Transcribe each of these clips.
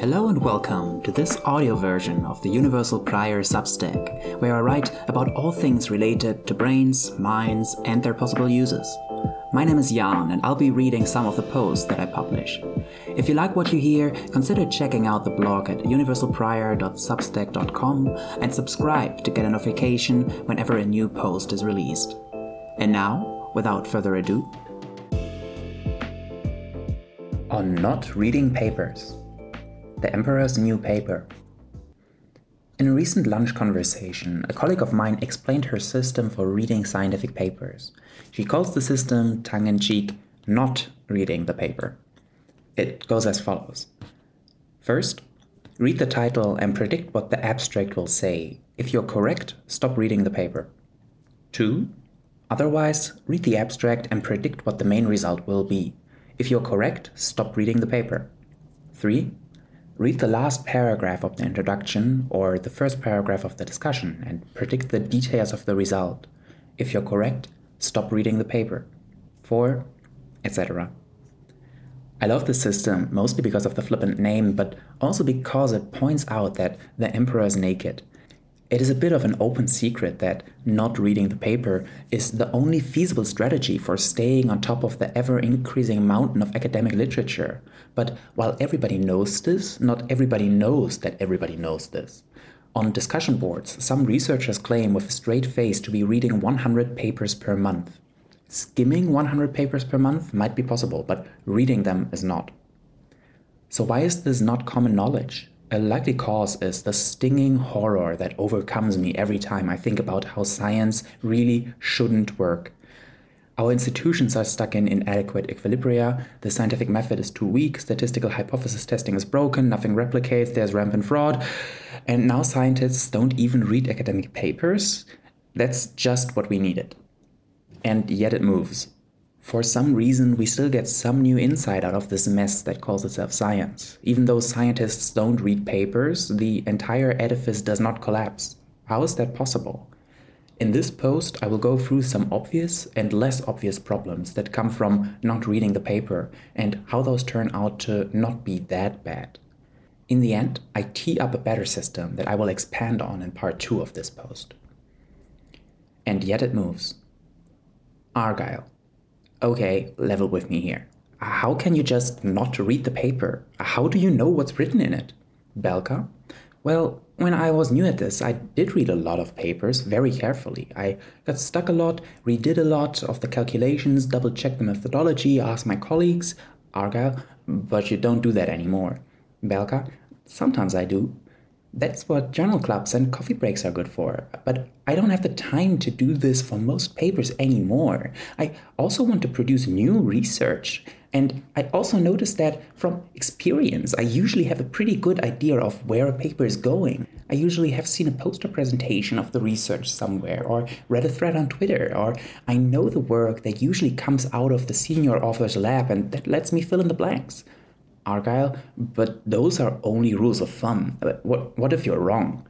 Hello and welcome to this audio version of the Universal Prior Substack, where I write about all things related to brains, minds, and their possible uses. My name is Jan, and I'll be reading some of the posts that I publish. If you like what you hear, consider checking out the blog at universalprior.substack.com and subscribe to get a notification whenever a new post is released. And now, without further ado, on not reading papers. The Emperor's New Paper. In a recent lunch conversation, a colleague of mine explained her system for reading scientific papers. She calls the system, tongue in cheek, not reading the paper. It goes as follows First, read the title and predict what the abstract will say. If you're correct, stop reading the paper. 2. Otherwise, read the abstract and predict what the main result will be. If you're correct, stop reading the paper. 3. Read the last paragraph of the introduction or the first paragraph of the discussion and predict the details of the result. If you're correct, stop reading the paper. 4. etc. I love this system mostly because of the flippant name, but also because it points out that the emperor is naked it is a bit of an open secret that not reading the paper is the only feasible strategy for staying on top of the ever increasing mountain of academic literature. But while everybody knows this, not everybody knows that everybody knows this. On discussion boards, some researchers claim with a straight face to be reading 100 papers per month. Skimming 100 papers per month might be possible, but reading them is not. So, why is this not common knowledge? A likely cause is the stinging horror that overcomes me every time I think about how science really shouldn't work. Our institutions are stuck in inadequate equilibria, the scientific method is too weak, statistical hypothesis testing is broken, nothing replicates, there's rampant fraud, and now scientists don't even read academic papers. That's just what we needed. And yet it moves for some reason, we still get some new insight out of this mess that calls itself science. Even though scientists don't read papers, the entire edifice does not collapse. How is that possible? In this post, I will go through some obvious and less obvious problems that come from not reading the paper and how those turn out to not be that bad. In the end, I tee up a better system that I will expand on in part 2 of this post. And yet it moves. Argyle okay, level with me here. How can you just not read the paper? How do you know what's written in it? Belka? Well, when I was new at this, I did read a lot of papers very carefully. I got stuck a lot, redid a lot of the calculations, double checked the methodology, asked my colleagues, Argyle, but you don't do that anymore. Belka? Sometimes I do. That's what journal clubs and coffee breaks are good for. But I don't have the time to do this for most papers anymore. I also want to produce new research. And I also noticed that from experience, I usually have a pretty good idea of where a paper is going. I usually have seen a poster presentation of the research somewhere, or read a thread on Twitter, or I know the work that usually comes out of the senior author's lab, and that lets me fill in the blanks. Argyle, but those are only rules of thumb. What, what if you're wrong?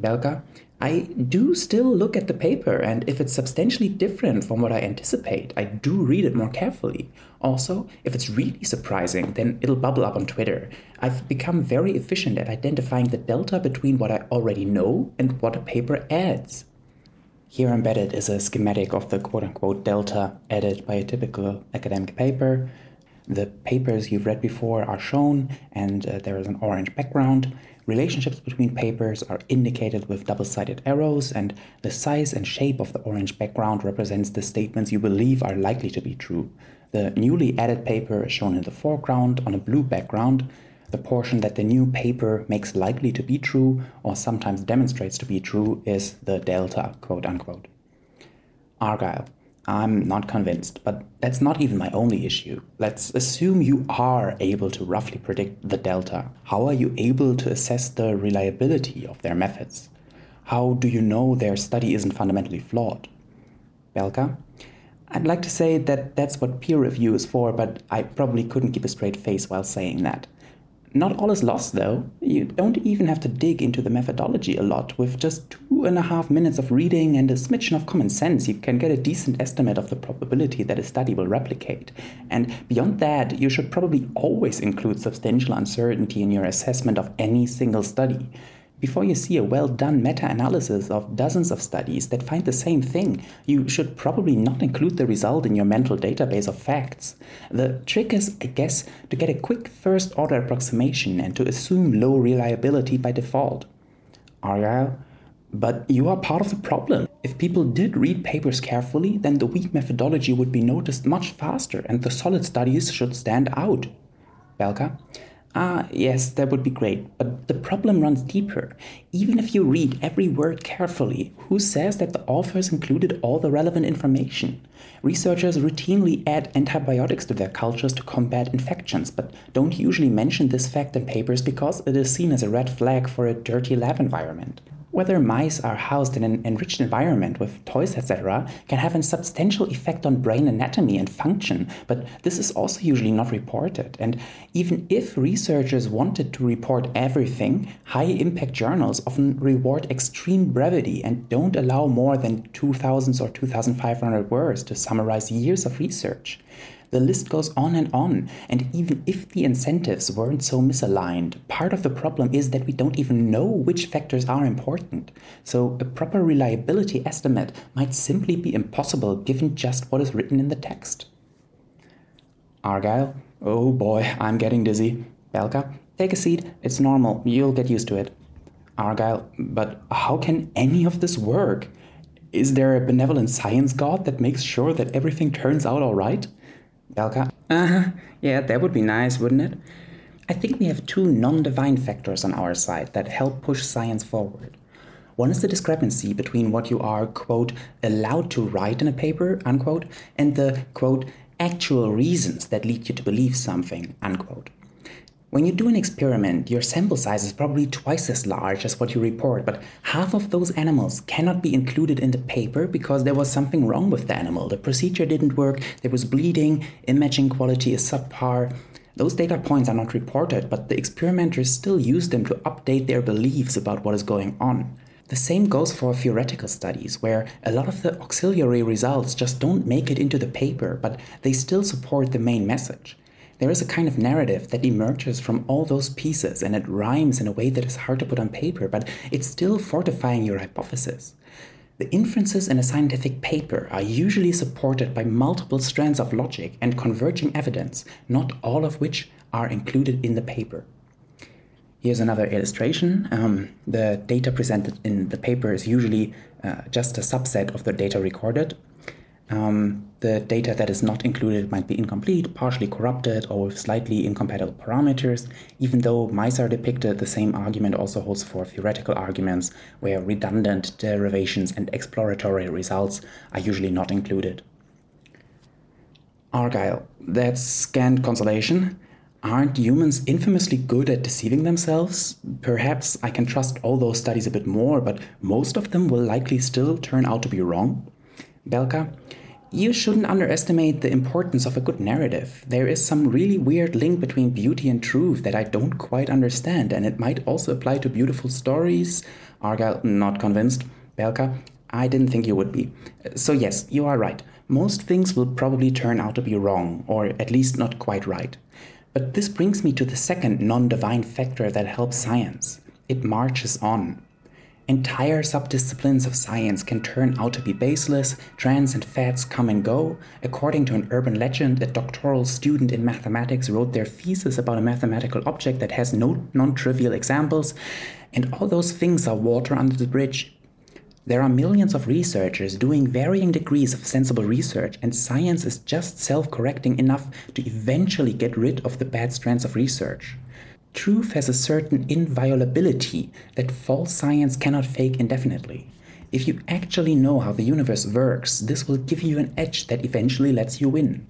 Belka, I do still look at the paper, and if it's substantially different from what I anticipate, I do read it more carefully. Also, if it's really surprising, then it'll bubble up on Twitter. I've become very efficient at identifying the delta between what I already know and what a paper adds. Here embedded is a schematic of the quote unquote delta added by a typical academic paper. The papers you've read before are shown, and uh, there is an orange background. Relationships between papers are indicated with double sided arrows, and the size and shape of the orange background represents the statements you believe are likely to be true. The newly added paper is shown in the foreground on a blue background. The portion that the new paper makes likely to be true, or sometimes demonstrates to be true, is the delta, quote unquote. Argyle. I'm not convinced, but that's not even my only issue. Let's assume you are able to roughly predict the delta. How are you able to assess the reliability of their methods? How do you know their study isn't fundamentally flawed? Belka? I'd like to say that that's what peer review is for, but I probably couldn't keep a straight face while saying that. Not all is lost, though. You don't even have to dig into the methodology a lot. With just two and a half minutes of reading and a smidgen of common sense, you can get a decent estimate of the probability that a study will replicate. And beyond that, you should probably always include substantial uncertainty in your assessment of any single study. Before you see a well done meta analysis of dozens of studies that find the same thing, you should probably not include the result in your mental database of facts. The trick is, I guess, to get a quick first order approximation and to assume low reliability by default. Argyle, but you are part of the problem. If people did read papers carefully, then the weak methodology would be noticed much faster and the solid studies should stand out. Belka, Ah, yes, that would be great. But the problem runs deeper. Even if you read every word carefully, who says that the authors included all the relevant information? Researchers routinely add antibiotics to their cultures to combat infections, but don't usually mention this fact in papers because it is seen as a red flag for a dirty lab environment. Whether mice are housed in an enriched environment with toys, etc., can have a substantial effect on brain anatomy and function, but this is also usually not reported. And even if researchers wanted to report everything, high impact journals often reward extreme brevity and don't allow more than 2,000 or 2,500 words to summarize years of research. The list goes on and on, and even if the incentives weren't so misaligned, part of the problem is that we don't even know which factors are important. So a proper reliability estimate might simply be impossible given just what is written in the text. Argyle, oh boy, I'm getting dizzy. Belka, take a seat, it's normal, you'll get used to it. Argyle, but how can any of this work? Is there a benevolent science god that makes sure that everything turns out all right? Belka, uh-huh, yeah, that would be nice, wouldn't it? I think we have two non-divine factors on our side that help push science forward. One is the discrepancy between what you are, quote, allowed to write in a paper, unquote, and the, quote, actual reasons that lead you to believe something, unquote. When you do an experiment, your sample size is probably twice as large as what you report, but half of those animals cannot be included in the paper because there was something wrong with the animal. The procedure didn't work, there was bleeding, imaging quality is subpar. Those data points are not reported, but the experimenters still use them to update their beliefs about what is going on. The same goes for theoretical studies, where a lot of the auxiliary results just don't make it into the paper, but they still support the main message there is a kind of narrative that emerges from all those pieces and it rhymes in a way that is hard to put on paper, but it's still fortifying your hypothesis. The inferences in a scientific paper are usually supported by multiple strands of logic and converging evidence, not all of which are included in the paper. Here's another illustration. Um, the data presented in the paper is usually uh, just a subset of the data recorded, um, the data that is not included might be incomplete, partially corrupted, or with slightly incompatible parameters. Even though mice are depicted, the same argument also holds for theoretical arguments where redundant derivations and exploratory results are usually not included. Argyle, that's scant consolation. Aren't humans infamously good at deceiving themselves? Perhaps I can trust all those studies a bit more, but most of them will likely still turn out to be wrong. Belka, you shouldn't underestimate the importance of a good narrative. There is some really weird link between beauty and truth that I don't quite understand, and it might also apply to beautiful stories. Argyle, not convinced. Belka, I didn't think you would be. So, yes, you are right. Most things will probably turn out to be wrong, or at least not quite right. But this brings me to the second non divine factor that helps science it marches on. Entire subdisciplines of science can turn out to be baseless, trends and fads come and go. According to an urban legend, a doctoral student in mathematics wrote their thesis about a mathematical object that has no non trivial examples, and all those things are water under the bridge. There are millions of researchers doing varying degrees of sensible research, and science is just self correcting enough to eventually get rid of the bad strands of research. Truth has a certain inviolability that false science cannot fake indefinitely. If you actually know how the universe works, this will give you an edge that eventually lets you win.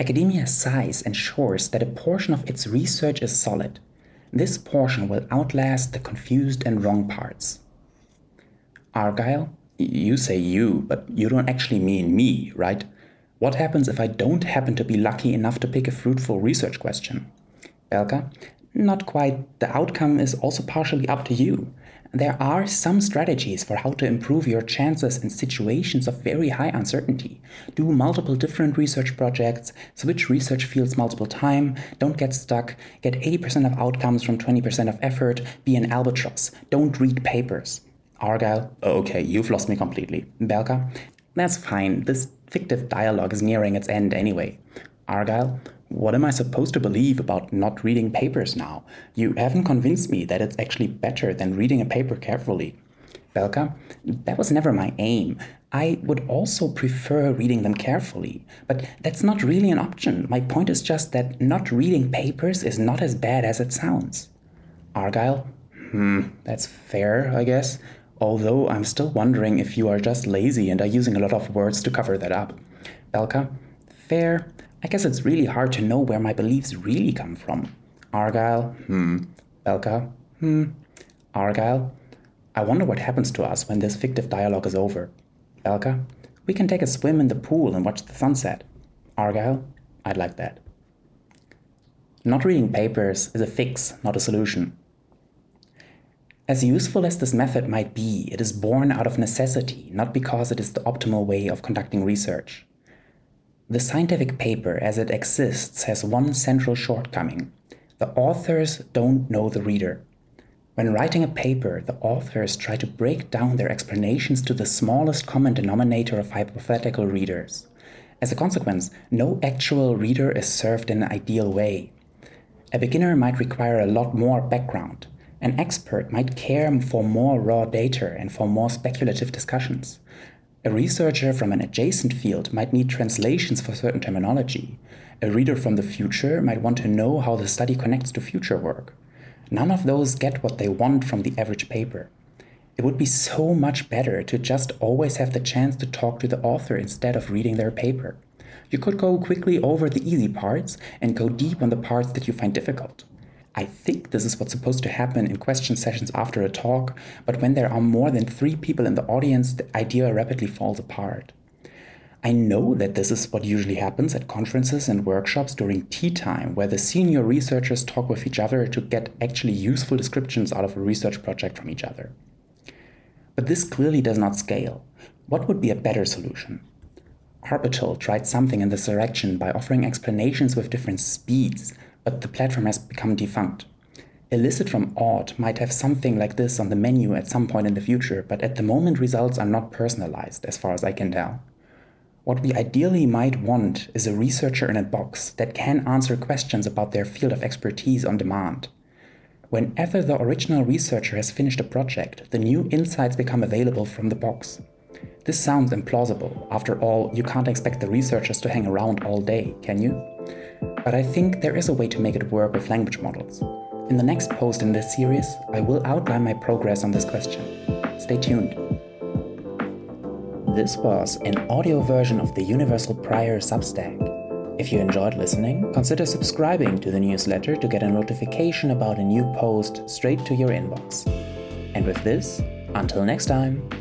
Academia's size ensures that a portion of its research is solid. This portion will outlast the confused and wrong parts. Argyle, you say you, but you don't actually mean me, right? What happens if I don't happen to be lucky enough to pick a fruitful research question? Belka, Not quite. The outcome is also partially up to you. There are some strategies for how to improve your chances in situations of very high uncertainty. Do multiple different research projects, switch research fields multiple time, don't get stuck, get 80% of outcomes from 20% of effort, be an albatross, don't read papers. Argyle, oh, okay, you've lost me completely. Belka, that's fine, this fictive dialogue is nearing its end anyway. Argyle, what am I supposed to believe about not reading papers now? You haven't convinced me that it's actually better than reading a paper carefully. Belka, that was never my aim. I would also prefer reading them carefully, but that's not really an option. My point is just that not reading papers is not as bad as it sounds. Argyle, hmm, that's fair, I guess. Although I'm still wondering if you are just lazy and are using a lot of words to cover that up. Belka, fair. I guess it's really hard to know where my beliefs really come from. Argyle, hmm. Belka, hmm. Argyle, I wonder what happens to us when this fictive dialogue is over. Belka, we can take a swim in the pool and watch the sunset. Argyle, I'd like that. Not reading papers is a fix, not a solution. As useful as this method might be, it is born out of necessity, not because it is the optimal way of conducting research. The scientific paper as it exists has one central shortcoming. The authors don't know the reader. When writing a paper, the authors try to break down their explanations to the smallest common denominator of hypothetical readers. As a consequence, no actual reader is served in an ideal way. A beginner might require a lot more background. An expert might care for more raw data and for more speculative discussions. A researcher from an adjacent field might need translations for certain terminology. A reader from the future might want to know how the study connects to future work. None of those get what they want from the average paper. It would be so much better to just always have the chance to talk to the author instead of reading their paper. You could go quickly over the easy parts and go deep on the parts that you find difficult. I think this is what's supposed to happen in question sessions after a talk, but when there are more than three people in the audience, the idea rapidly falls apart. I know that this is what usually happens at conferences and workshops during tea time, where the senior researchers talk with each other to get actually useful descriptions out of a research project from each other. But this clearly does not scale. What would be a better solution? Arbital tried something in this direction by offering explanations with different speeds, but the platform has become defunct. Elicit from Ought might have something like this on the menu at some point in the future, but at the moment results are not personalized, as far as I can tell. What we ideally might want is a researcher in a box that can answer questions about their field of expertise on demand. Whenever the original researcher has finished a project, the new insights become available from the box. This sounds implausible. After all, you can't expect the researchers to hang around all day, can you? But I think there is a way to make it work with language models. In the next post in this series, I will outline my progress on this question. Stay tuned. This was an audio version of the Universal Prior Substack. If you enjoyed listening, consider subscribing to the newsletter to get a notification about a new post straight to your inbox. And with this, until next time.